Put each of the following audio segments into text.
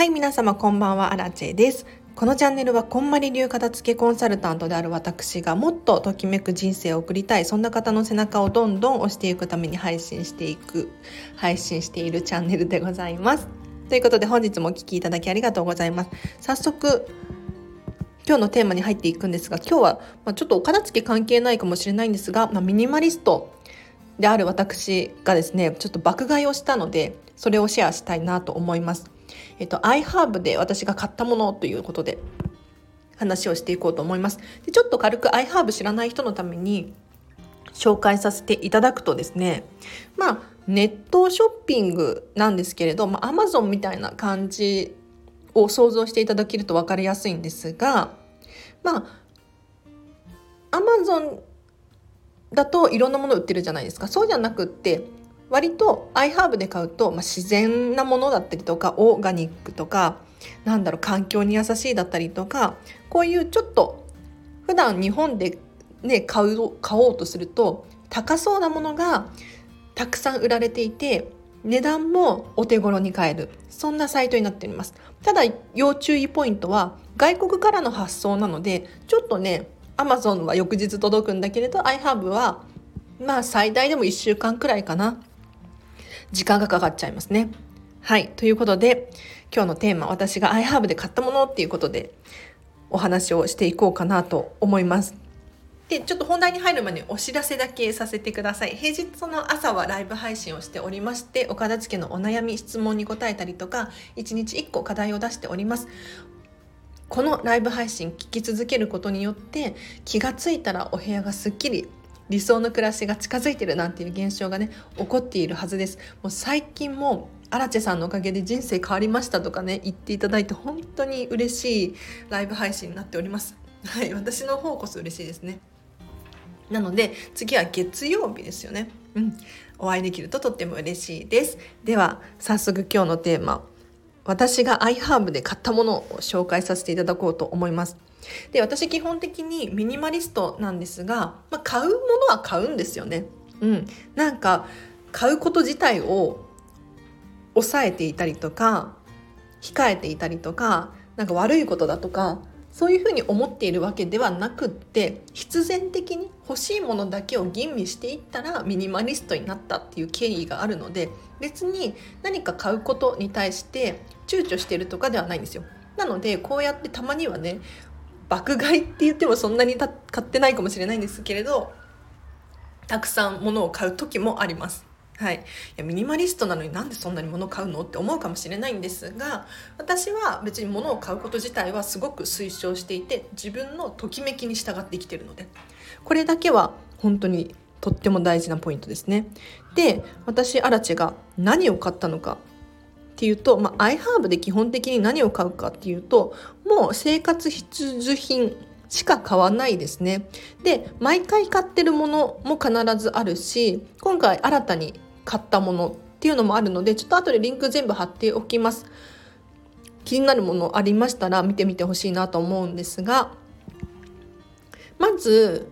はい、皆様こんばんは、アラチェです。このチャンネルは、こんまり流片付けコンサルタントである私がもっとときめく人生を送りたい、そんな方の背中をどんどん押していくために配信していく、配信しているチャンネルでございます。ということで本日もお聴きいただきありがとうございます。早速、今日のテーマに入っていくんですが、今日は、まちょっとお片付け関係ないかもしれないんですが、まあ、ミニマリストである私がですね、ちょっと爆買いをしたので、それをシェアしたいなと思います。えっと、iHerb で私が買ったものということで話をしていこうと思います。でちょっと軽く iHerb 知らない人のために紹介させていただくとですねまあネットショッピングなんですけれど、まあ、Amazon みたいな感じを想像していただけると分かりやすいんですがまあ Amazon だといろんなもの売ってるじゃないですかそうじゃなくって割とアイハーブで買うと、まあ、自然なものだったりとかオーガニックとかなんだろう環境に優しいだったりとかこういうちょっと普段日本でね買う買おうとすると高そうなものがたくさん売られていて値段もお手頃に買える。そんなサイトになっております。ただ要注意ポイントは外国からの発送なのでちょっとねアマゾンは翌日届くんだけれど iHerb はまあ最大でも1週間くらいかな。時間がかかっちゃいますね。はい。ということで、今日のテーマ、私が iHerb で買ったものっていうことで、お話をしていこうかなと思います。で、ちょっと本題に入る前にお知らせだけさせてください。平日の朝はライブ配信をしておりまして、お片付けのお悩み、質問に答えたりとか、1日1個課題を出しております。このライブ配信聞き続けることによって気がついたらお部屋がすっきり理想の暮らしが近づいてるなんていう現象がね起こっているはずです。もう最近もアラチェさんのおかげで人生変わりましたとかね言っていただいて本当に嬉しいライブ配信になっております。はい私の方こそ嬉しいですね。なので次は月曜日ですよね。うん。お会いできるととっても嬉しいです。では早速今日のテーマ私が iHerb で買ったものを紹介させていただこうと思いますで私基本的にミニマリストなんですが、まあ、買うものは買うんですよね。うん、なんか買うこと自体を抑えていたりとか控えていたりとかなんか悪いことだとかそういうふうに思っているわけではなくって必然的に欲しいものだけを吟味していったらミニマリストになったっていう経緯があるので別に何か買うことに対して躊躇してるとかではないんですよ。なのでこうやってたまにはね爆買いって言ってもそんなに買ってないかもしれないんですけれどたくさん物を買う時もあります。はい、いやミニマリストなのになんでそんなに物を買うのって思うかもしれないんですが私は別に物を買うこと自体はすごく推奨していて自分のときめきに従って生きてるのでこれだけは本当にとっても大事なポイントですね。で私アラチが何を買ったのかっていうと、まあ、iHerb で基本的に何を買うかっていうともう生活必需品しか買わないですね。で毎回買ってるものも必ずあるし今回新たに買ったものっていうのもあるのでちょっと後でリンク全部貼っておきます。気になるものありましたら見てみてほしいなと思うんですがまず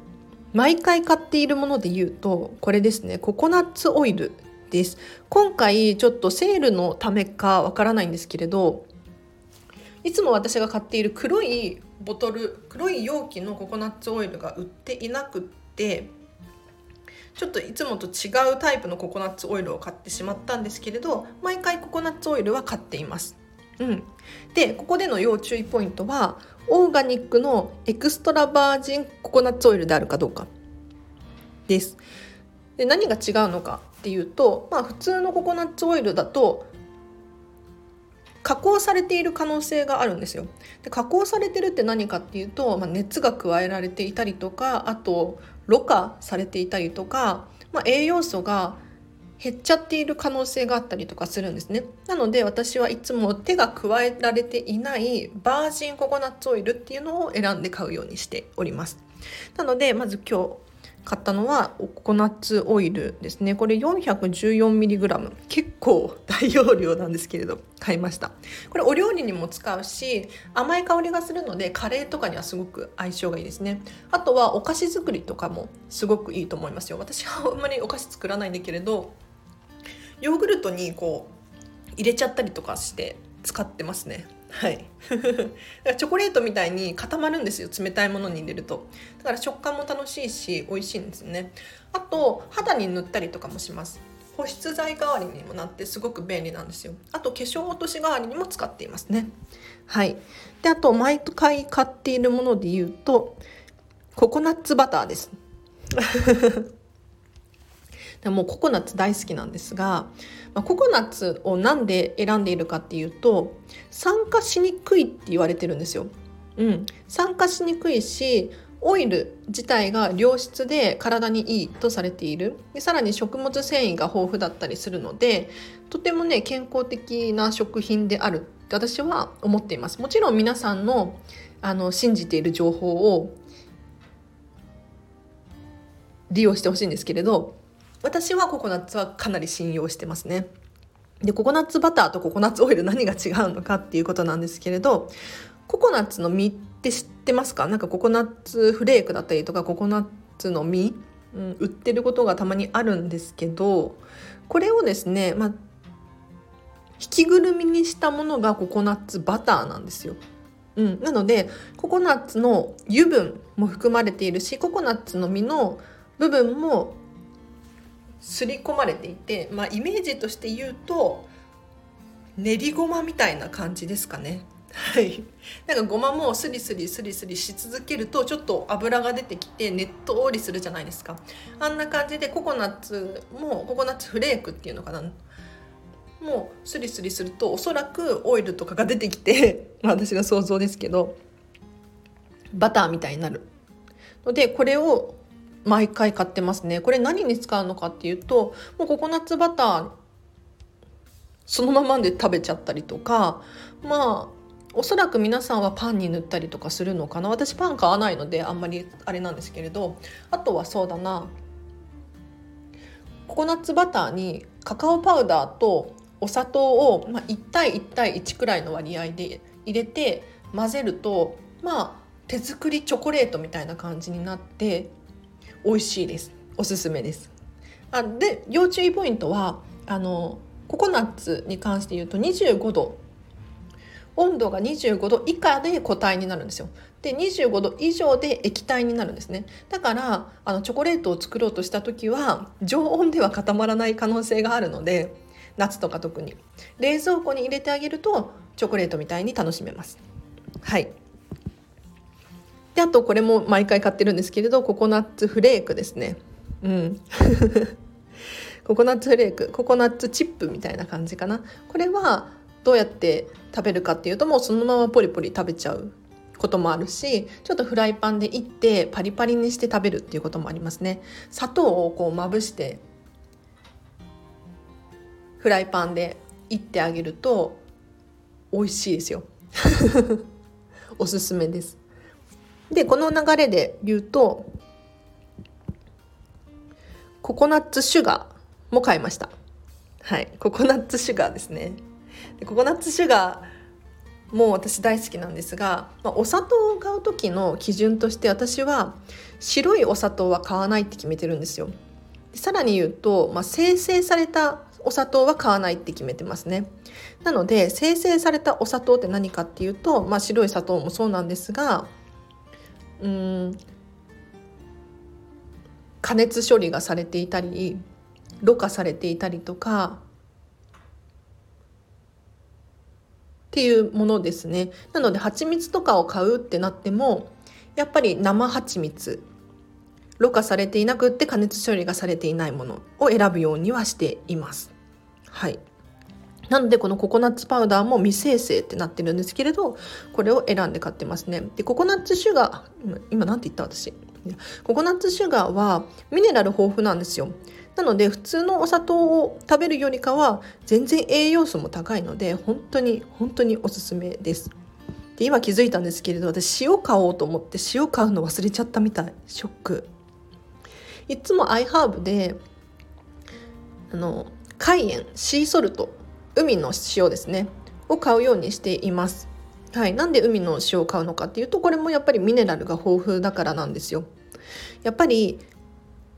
毎回買っているもので言うとこれですねココナッツオイルです今回ちょっとセールのためかわからないんですけれどいつも私が買っている黒いボトル黒い容器のココナッツオイルが売っていなくってちょっといつもと違うタイプのココナッツオイルを買ってしまったんですけれど毎回ココナッツオイルは買っています。うん、でここでの要注意ポイントはオーガニックのエクストラバージンココナッツオイルであるかどうかです。で何が違うのかっていうと、まあ、普通のココナッツオイルだと加工されている可能性があるんですよ。で加工されてるって何かっていうと、まあ、熱が加えられていたりとかあとろ過されていたりとか、まあ、栄養素が減っちゃっている可能性があったりとかするんですね。なので私はいつも手が加えられていないバージンココナッツオイルっていうのを選んで買うようにしております。なのでまず今日買ったのはココナッツオイルですね。これ 414mg 結構大容量なんですけれど買いました。これお料理にも使うし甘い香りがするのでカレーとかにはすごく相性がいいですね。あとはお菓子作りとかもすごくいいと思いますよ。私はあんまりお菓子作らないんだけれどヨーグルトにこう入れちゃったりとかして使ってますね。はい。だからチョコレートみたいに固まるんですよ冷たいものに入れると。だから食感も楽しいし美味しいんですね。あと肌に塗ったりとかもします。保湿剤代わりにもなってすごく便利なんですよ。あと化粧落とし代わりにも使っていますね。はい。であと毎回買っているもので言うとココナッツバターです。でもココナッツ大好きなんですが、まあ、ココナッツをなんで選んでいるかっていうと酸化しにくいって言われてるんですよ。うん、酸化しにくいしオイル自体が良質で体にいいとされている。でさらに食物繊維が豊富だったりするのでとてもね健康的な食品であるって私は思っています。もちろん皆さんのあの信じている情報を利用してほしいんですけれど私はココナッツはかなり信用してますね。でココナッツバターとココナッツオイル何が違うのかっていうことなんですけれどココナッツの実って知ってますか？なんかココナッツフレークだったりとかココナッツの実、うん、売ってることがたまにあるんですけどこれをですね、まあ、引きぐるみにしたものがココナッツバターなんですよ。うん、なのでココナッツの油分も含まれているしココナッツの実の部分も刷り込まれていて、まあ、イメージとして言うと練りごまみたいな感じですかね。はい、なんかごまもスリスリスリスリし続けるとちょっと油が出てきてねっとりするじゃないですか。あんな感じでココナッツもココナッツフレークっていうのかな。もうスリスリするとおそらくオイルとかが出てきて 私の想像ですけどバターみたいになる。のでこれを毎回買ってますね。これ何に使うのかっていうともうココナッツバターそのままで食べちゃったりとかまあおそらく皆さんはパンに塗ったりとかするのかな。私パン買わないのであんまりあれなんですけれどあとはそうだな。ココナッツバターにカカオパウダーとお砂糖を、まあ、1対1対1くらいの割合で入れて混ぜるとまあ手作りチョコレートみたいな感じになって美味しいです。おすすめです。あで要注意ポイントはあのココナッツに関して言うと25度。温度が25度以下で固体になるんですよ。で25度以上で液体になるんですね。だからあのチョコレートを作ろうとした時は常温では固まらない可能性があるので夏とか特に。冷蔵庫に入れてあげるとチョコレートみたいに楽しめます。はい。であとこれも毎回買ってるんですけれどココナッツフレークですね。うん。ココナッツフレークココナッツチップみたいな感じかな。これはどうやって食べるかっていうともうそのままポリポリ食べちゃうこともあるしちょっとフライパンでいってパリパリにして食べるっていうこともありますね。砂糖をこうまぶしてフライパンでいってあげると美味しいですよ。おすすめです。でこの流れで言うとココナッツシュガーも買いました。はい。ココナッツシュガーですね。でココナッツシュガーも私大好きなんですが、まあ、お砂糖を買う時の基準として私は白いお砂糖は買わないって決めてるんですよ。さらに言うと、まあ、生成されたお砂糖は買わないって決めてますね。なので生成されたお砂糖って何かっていうと、まあ、白い砂糖もそうなんですがうん。加熱処理がされていたりろ過されていたりとかっていうものですね。なので蜂蜜とかを買うってなってもやっぱり生蜂蜜ろ過されていなくって加熱処理がされていないものを選ぶようにはしています。はい。なのでこのココナッツパウダーも未生成ってなってるんですけれどこれを選んで買ってますね。でココナッツシュガー今何て言った私？ココナッツシュガーはミネラル豊富なんですよ。なので普通のお砂糖を食べるよりかは全然栄養素も高いので本当に本当におすすめです。で今気づいたんですけれど私塩買おうと思って塩買うの忘れちゃったみたい。ショック。いつもアイハーブであの海塩シーソルト。海の塩ですねを買うようにしています。はい、なんで海の塩を買うのかっていうとこれもやっぱりミネラルが豊富だからなんですよ。やっぱり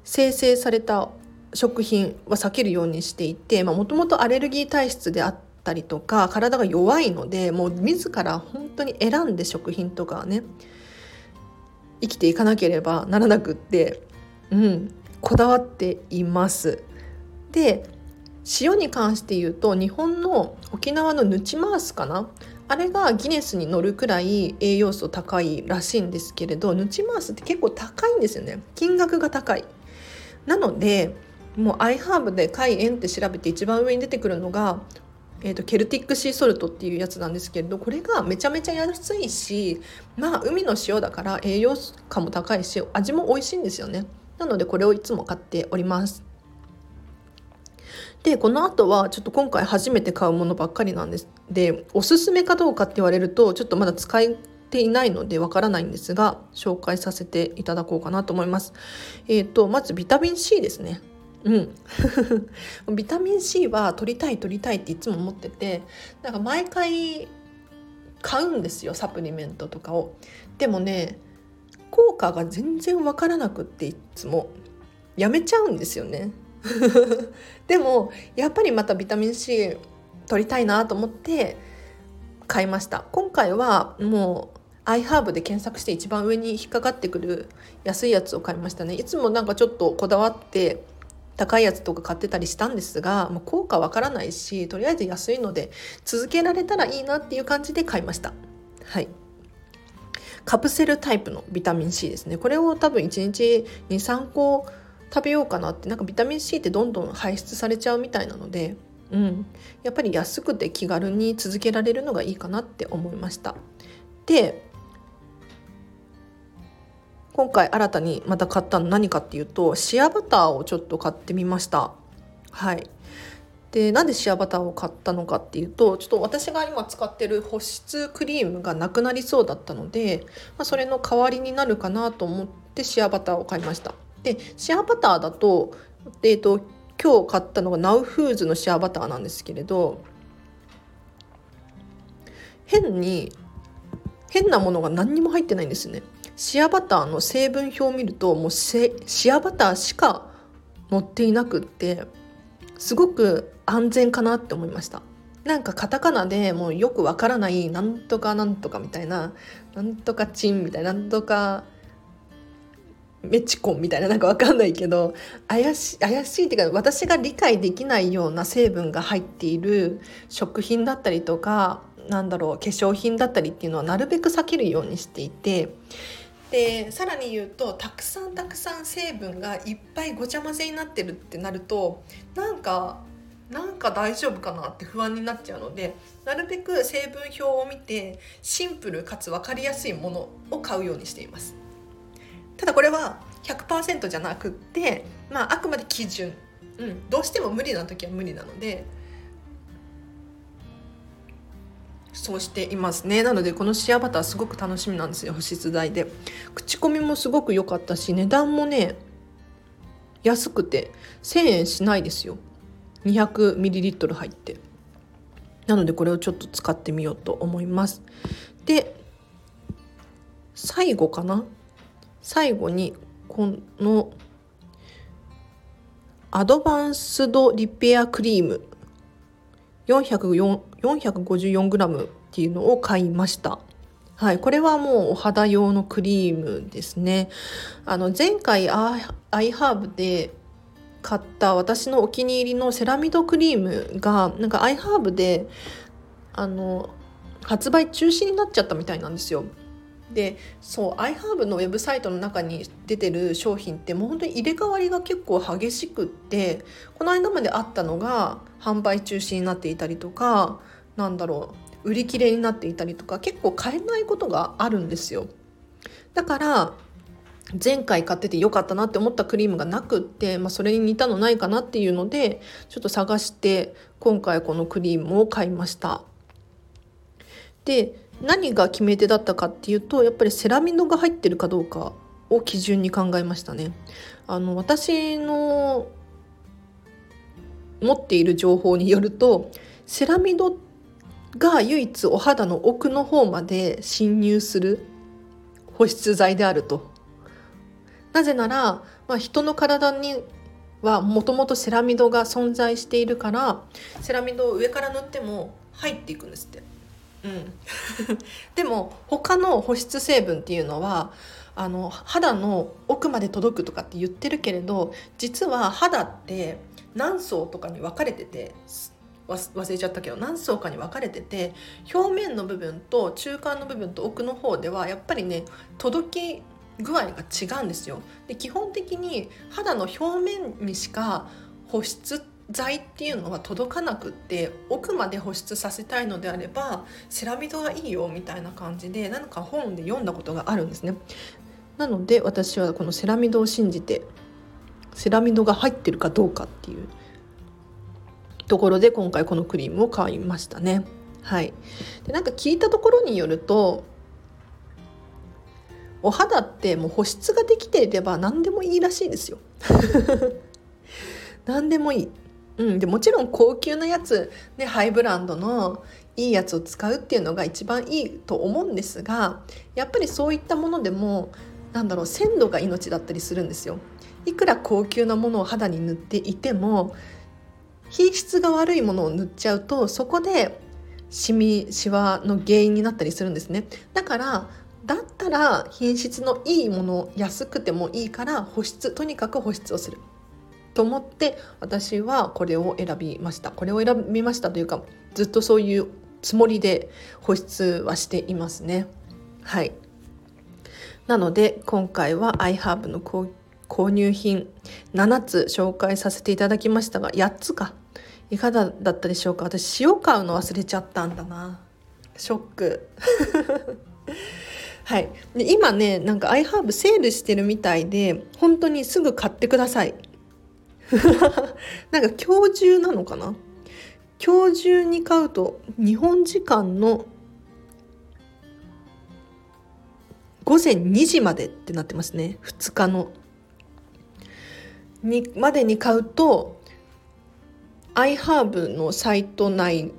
生成された食品は避けるようにしていてもともとアレルギー体質であったりとか体が弱いのでもう自ら本当に選んで食品とかね生きていかなければならなくって、うん、こだわっています。で塩に関して言うと日本の沖縄のヌチマースかな？あれがギネスに乗るくらい栄養素高いらしいんですけれどヌチマースって結構高いんですよね。金額が高い。なのでもうアイハーブで海塩って調べて一番上に出てくるのがえーと、ケルティックシーソルトっていうやつなんですけれどこれがめちゃめちゃ安いしまあ海の塩だから栄養価も高いし味も美味しいんですよね。なのでこれをいつも買っております。でこの後はちょっと今回初めて買うものばっかりなんです。でおすすめかどうかって言われるとちょっとまだ使っていないのでわからないんですが紹介させていただこうかなと思います。えっ、ー、とまずビタミン C ですね。うん。ビタミン C は取りたい取りたいっていつも思っててなんか毎回買うんですよサプリメントとかを。でもね効果が全然わからなくっていつも。やめちゃうんですよね。でもやっぱりまたビタミン C 取りたいなと思って買いました。今回はもう iHerb で検索して一番上に引っかかってくる安いやつを買いましたね。いつもなんかちょっとこだわって高いやつとか買ってたりしたんですが、もう効果わからないしとりあえず安いので続けられたらいいなっていう感じで買いました。はい。カプセルタイプのビタミン C ですね。これを多分1日23個食べようかなってなんかビタミン C ってどんどん排出されちゃうみたいなので、うん、やっぱり安くて気軽に続けられるのがいいかなって思いました。で今回新たにまた買ったの何かっていうとシアバターをちょっと買ってみました。はい。でなんでシアバターを買ったのかっていうとちょっと私が今使ってる保湿クリームがなくなりそうだったので、まあ、それの代わりになるかなと思ってシアバターを買いました。でシェアバターだと,、えーと、今日買ったのがナウフーズのシェアバターなんですけれど変に変なものが何にも入ってないんですね。シアバターの成分表を見るともうシアバターしか載っていなくってすごく安全かなって思いました。なんかカタカナでもうよくわからないなんとかなんとかみたいななんとかチンみたいななんとかメチコンみたいななんかわかんないけど怪し怪しいっていうか私が理解できないような成分が入っている食品だったりとかなんだろう化粧品だったりっていうのはなるべく避けるようにしていてでさらに言うとたくさんたくさん成分がいっぱいごちゃ混ぜになってるってなるとなんかなんか大丈夫かなって不安になっちゃうのでなるべく成分表を見てシンプルかつ分かりやすいものを買うようにしています。ただこれは100%じゃなくって、まあ、あくまで基準、うん、どうしても無理な時は無理なのでそうしていますね。なのでこのシアバターすごく楽しみなんですよ。保湿剤で。口コミもすごく良かったし値段もね安くて1000円しないですよ。200ml 入って。なのでこれをちょっと使ってみようと思います。で最後かな？最後にこのアドバンスドリペアクリーム 454g っていうのを買いました。はい、これはもうお肌用のクリームですね。あの前回アイハーブで買った私のお気に入りのセラミドクリームがなんかアイハーブであの発売中止になっちゃったみたいなんですよ。でそう iHerb のウェブサイトの中に出てる商品ってもう本当に入れ替わりが結構激しくってこの間まであったのが販売中止になっていたりとかなんだろう売り切れになっていたりとか結構買えないことがあるんですよ。だから前回買っててよかったなって思ったクリームがなくって、まあ、それに似たのないかなっていうのでちょっと探して今回このクリームを買いました。で何が決め手だったかっていうとやっぱりセラミドが入ってるかどうかを基準に考えましたね。あの私の持っている情報によるとセラミドが唯一お肌の奥の方まで侵入する保湿剤であると。なぜなら、まあ、人の体にはもともとセラミドが存在しているからセラミドを上から塗っても入っていくんですって。うん、でも他の保湿成分っていうのはあの肌の奥まで届くとかって言ってるけれど実は肌って何層とかに分かれてて忘れちゃったけど何層かに分かれてて表面の部分と中間の部分と奥の方ではやっぱりね届き具合が違うんですよ。で基本的に肌の表面にしか保湿剤っていうのは届かなくって奥まで保湿させたいのであればセラミドがいいよみたいな感じで何か本で読んだことがあるんですね。なので私はこのセラミドを信じてセラミドが入ってるかどうかっていうところで今回このクリームを買いましたね。はい、でなんか聞いたところによるとお肌ってもう保湿ができていれば何でもいいらしいですよ。何でもいい。うん、でもちろん高級なやつ、ね、ハイブランドのいいやつを使うっていうのが一番いいと思うんですがやっぱりそういったものでもなんだろう鮮度が命だったりするんですよ。いくら高級なものを肌に塗っていても品質が悪いものを塗っちゃうとそこでシミシワの原因になったりするんですね。だからだったら品質のいいもの安くてもいいから保湿とにかく保湿をする。と思って私はこれを選びました。これを選びましたというかずっとそういうつもりで保湿はしていますね。はい。なので今回は iHerb の購入品7つ紹介させていただきましたが8つか。いかがだったでしょうか？私塩買うの忘れちゃったんだな。ショック。はい。で今ねなんか iHerb セールしてるみたいで本当にすぐ買ってください。なんか今日中なのかな？今日中に買うと日本時間の午前2時までってなってますね。2日の。にまでに買うと iHerb のサイト内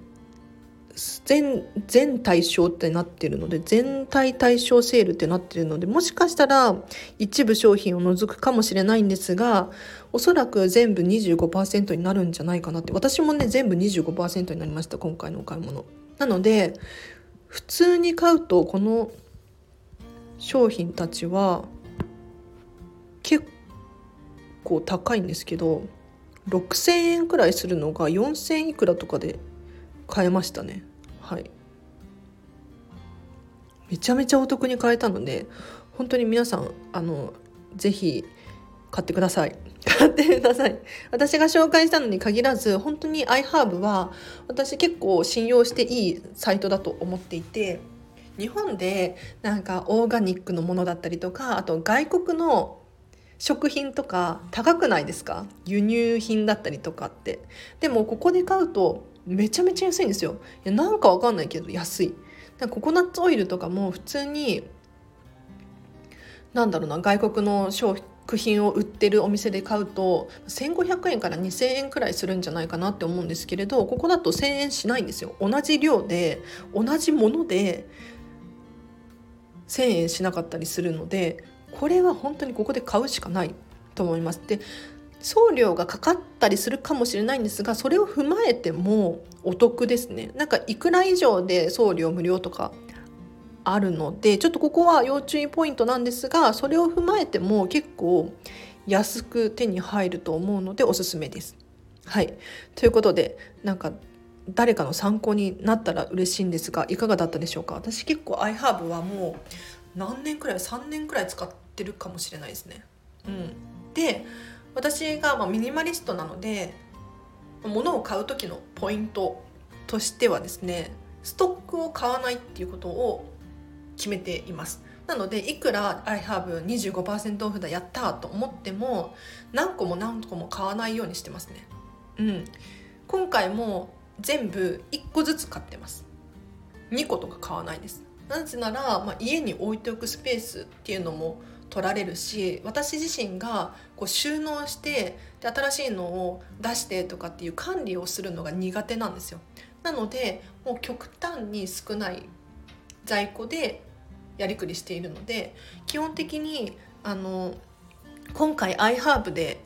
全全対象ってなってるので全体対象セールってなってるのでもしかしたら一部商品を除くかもしれないんですがおそらく全部25%になるんじゃないかなって。私もね全部25%になりました今回のお買い物。なので普通に買うとこの商品たちは結構高いんですけど6,000円くらいするのが4,000いくらとかで買えましたね。はい。めちゃめちゃお得に買えたので本当に皆さんあのぜひ買ってください。買ってください。私が紹介したのに限らず本当に iHerb は私結構信用していいサイトだと思っていて日本でなんかオーガニックのものだったりとかあと外国の食品とか高くないですか？輸入品だったりとかって。でもここで買うとめちゃめちゃ安いんですよ。いやなんかわかんないけど安い。ココナッツオイルとかも普通になんだろうな外国の商品を売ってるお店で買うと1500円から2000円くらいするんじゃないかなって思うんですけれどここだと1000円しないんですよ同じ量で同じもので1000円しなかったりするのでこれは本当にここで買うしかないと思います。で送料がかかったりするかもしれないんですがそれを踏まえてもお得ですねなんかいくら以上で送料無料とかあるのでちょっとここは要注意ポイントなんですがそれを踏まえても結構安く手に入ると思うのでおすすめです。はいということでなんか誰かの参考になったら嬉しいんですがいかがだったでしょうか？私結構 iHerb はもう何年くらい3年くらい使ってるかもしれないですね。うん、で私がまミニマリストなので物を買う時のポイントとしてはですねストックを買わないっていうことを決めています。なのでいくら iHave25% オフだやったと思っても何個も何個も買わないようにしてますね。うん、今回も全部1個ずつ買ってます2個とか買わないですなぜなら、まあ、家に置いておくスペースっていうのも取られるし私自身がこう収納してで新しいのを出してとかっていう管理をするのが苦手なんですよなのでもう極端に少ない在庫でやりくりしているので基本的にあの今回 iHerb で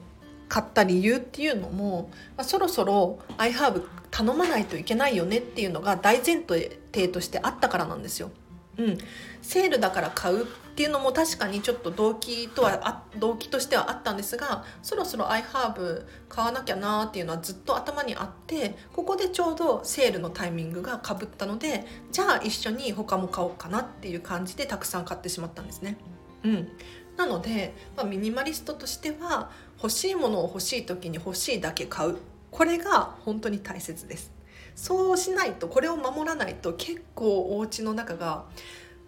買った理由っていうのも、まあ、そろそろ iHerb 頼まないといけないよねっていうのが大前提としてあったからなんですよ。うん、セールだから買うっっていうのも確かにちょっと動機とは動機としてはあったんですがそろそろ iHerb 買わなきゃなーっていうのはずっと頭にあってここでちょうどセールのタイミングがかぶったのでじゃあ一緒に他も買おうかなっていう感じでたくさん買ってしまったんですね。うん、なので、まあ、ミニマリストとしては欲しいものを欲しい時に欲しいだけ買う。これが本当に大切です。そうしないとこれを守らないと結構お家の中が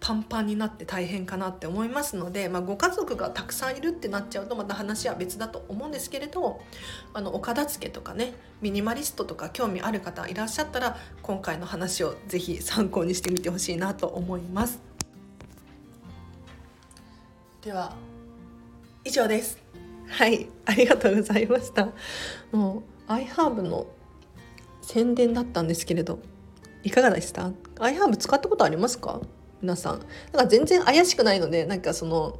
パンパンになって大変かなって思いますので、まあ、ご家族がたくさんいるってなっちゃうとまた話は別だと思うんですけれどあのお片付けとかねミニマリストとか興味ある方いらっしゃったら今回の話を是非参考にしてみてほしいなと思います。では以上です。はいありがとうございました。もう iHerb の宣伝だったんですけれどいかがでした ?iHerb 使ったことありますか？皆さん。だから全然怪しくないのでなんかその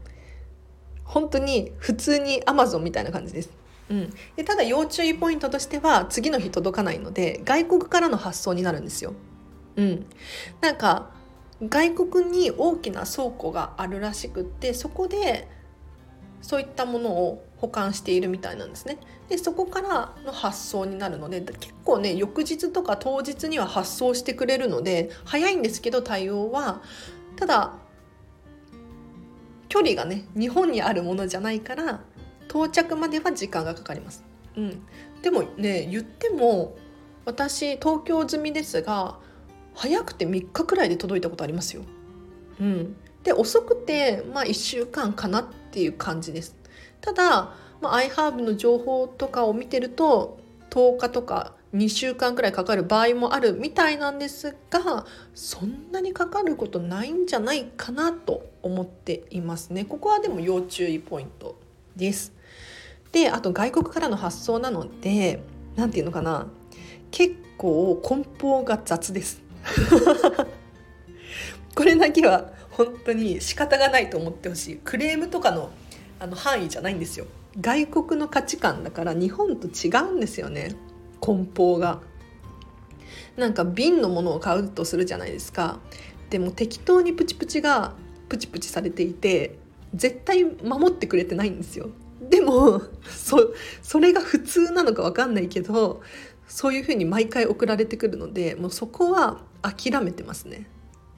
本当に普通に Amazon みたいな感じです。うん、でただ要注意ポイントとしては次の日届かないので外国からの発送になるんですよ。うん、なんか外国に大きな倉庫があるらしくってそこでそういったものを保管しているみたいなんですね。でそこからの発送になるので結構ね翌日とか当日には発送してくれるので早いんですけど対応は。ただ距離がね日本にあるものじゃないから到着までは時間がかかります、うん、でもね言っても私東京済みですが早くて3日くらいで届いたことありますよ、うん、で遅くてまあ1週間かなっていう感じです。ただ、まあ、iHerb の情報とかを見てると10日とか2週間くらいかかる場合もあるみたいなんですがそんなにかかることないんじゃないかなと思っていますね。ここはでも要注意ポイントです。であと外国からの発送なので何て言うのかな。結構梱包が雑です。これだけは本当に仕方がないと思ってほしい。クレームとかのあの範囲じゃないんですよ。外国の価値観だから日本と違うんですよね。梱包が。なんか瓶のものを買うとするじゃないですか。でも適当にプチプチがプチプチされていて絶対守ってくれてないんですよ。でもそそれが普通なのか分かんないけどそういうふうに毎回送られてくるのでもうそこは諦めてますね。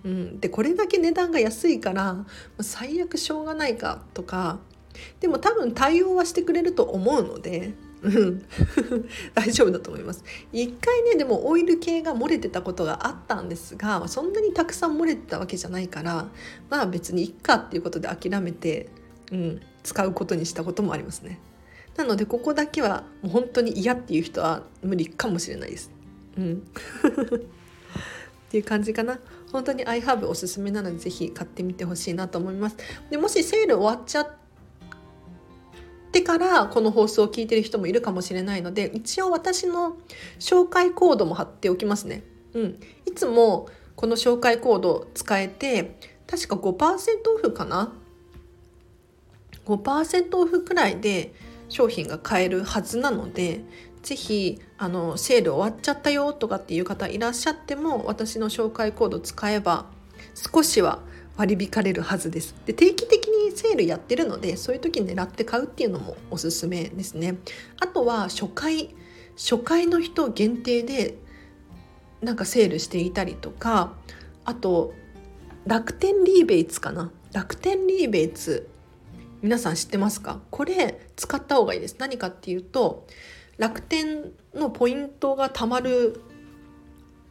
うん、でこれだけ値段が安いから最悪しょうがないかとかでも多分対応はしてくれると思うので、うん、大丈夫だと思います一回ねでもオイル系が漏れてたことがあったんですがそんなにたくさん漏れてたわけじゃないからまあ別にいっかっていうことで諦めて、うん、使うことにしたこともありますねなのでここだけはもう本当に嫌っていう人は無理かもしれないです。うん、っていう感じかな。本当に iHerb おすすめなのでぜひ買ってみてほしいなと思います。でもしセール終わっちゃってからこの放送を聞いてる人もいるかもしれないので一応私の紹介コードも貼っておきますね。うん、いつもこの紹介コード使えて確か5%オフかな？5%オフくらいで商品が買えるはずなので是非あのセール終わっちゃったよとかっていう方いらっしゃっても私の紹介コード使えば少しは割り引かれるはずです。で定期的にセールやってるのでそういう時狙って買うっていうのもおすすめですね。あとは初回初回の人限定でなんかセールしていたりとかあと楽天リーベイツかな。楽天リーベイツ皆さん知ってますか？これ使った方がいいです。何かっていうと楽天のポイントがたまる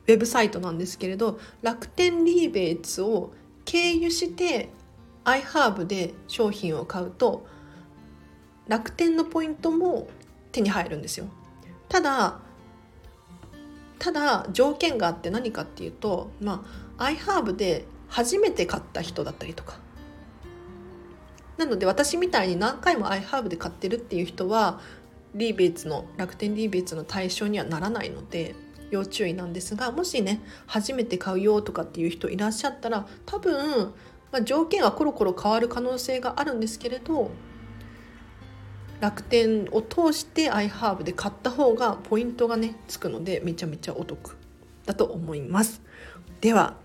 ウェブサイトなんですけれど楽天リーベイツを経由して iHerb で商品を買うと楽天のポイントも手に入るんですよ。ただただ条件があって何かっていうとまあ iHerb で初めて買った人だったりとか。なので私みたいに何回も iHerb で買ってるっていう人はリーベイツの楽天リーベイツの対象にはならないので要注意なんですがもしね初めて買うよとかっていう人いらっしゃったら多分、まあ、条件はコロコロ変わる可能性があるんですけれど楽天を通して iHerb で買った方がポイントがねつくのでめちゃめちゃお得。だと思います。では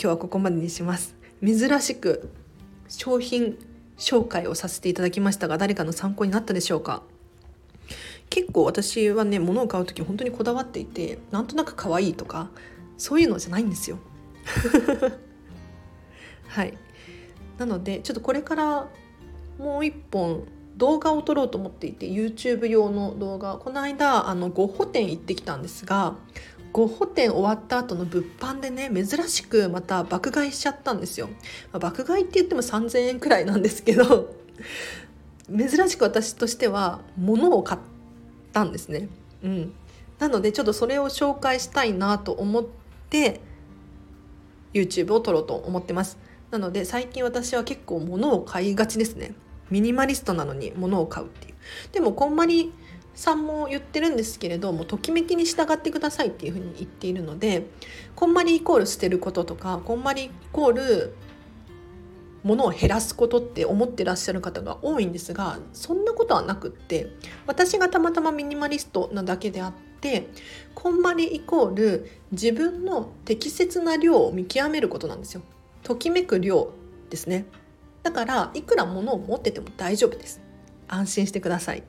今日はここまでにします。珍しく商品紹介をさせていただきましたが誰かの参考になったでしょうか？結構私はね物を買う時本当にこだわっていてなんとなく可愛いとかそういうのじゃないんですよ。はい。なのでちょっとこれからもう一本動画を撮ろうと思っていて YouTube 用の動画この間あのゴッホ展行ってきたんですがゴッホ展終わった後の物販でね珍しくまた爆買いしちゃったんですよ、まあ、爆買いって言っても3000円くらいなんですけど 珍しく私としては物を買ったんですね。うん。なのでちょっとそれを紹介したいなと思って YouTube を撮ろうと思ってます。なので最近私は結構物を買いがちですね。ミニマリストなのに物を買うっていう。でもこんまりさんも言ってるんですけれどもときめきに従ってくださいっていうふうに言っているのでこんまりイコール捨てることとかこんまりイコール物を減らすことって思ってらっしゃる方が多いんですがそんなことはなくって私がたまたまミニマリストなだけであってこんまりイコール自分の適切な量を見極めることなんですよ。ときめく量ですね。だからいくら物を持ってても大丈夫です安心してください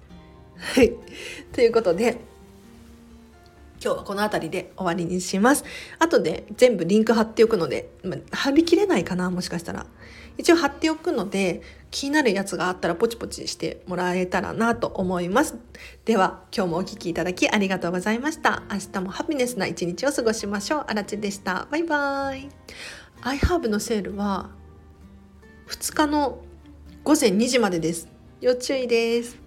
はい ということで今日はこの辺りで終わりにします後で全部リンク貼っておくので、まあ、貼りきれないかなもしかしたら一応貼っておくので気になるやつがあったらポチポチしてもらえたらなと思います。では今日もお聴きいただきありがとうございました。明日もハピネスな一日を過ごしましょう。あらちでした。バイバイ。iHerb のセールは2日の午前2時までです。要注意です。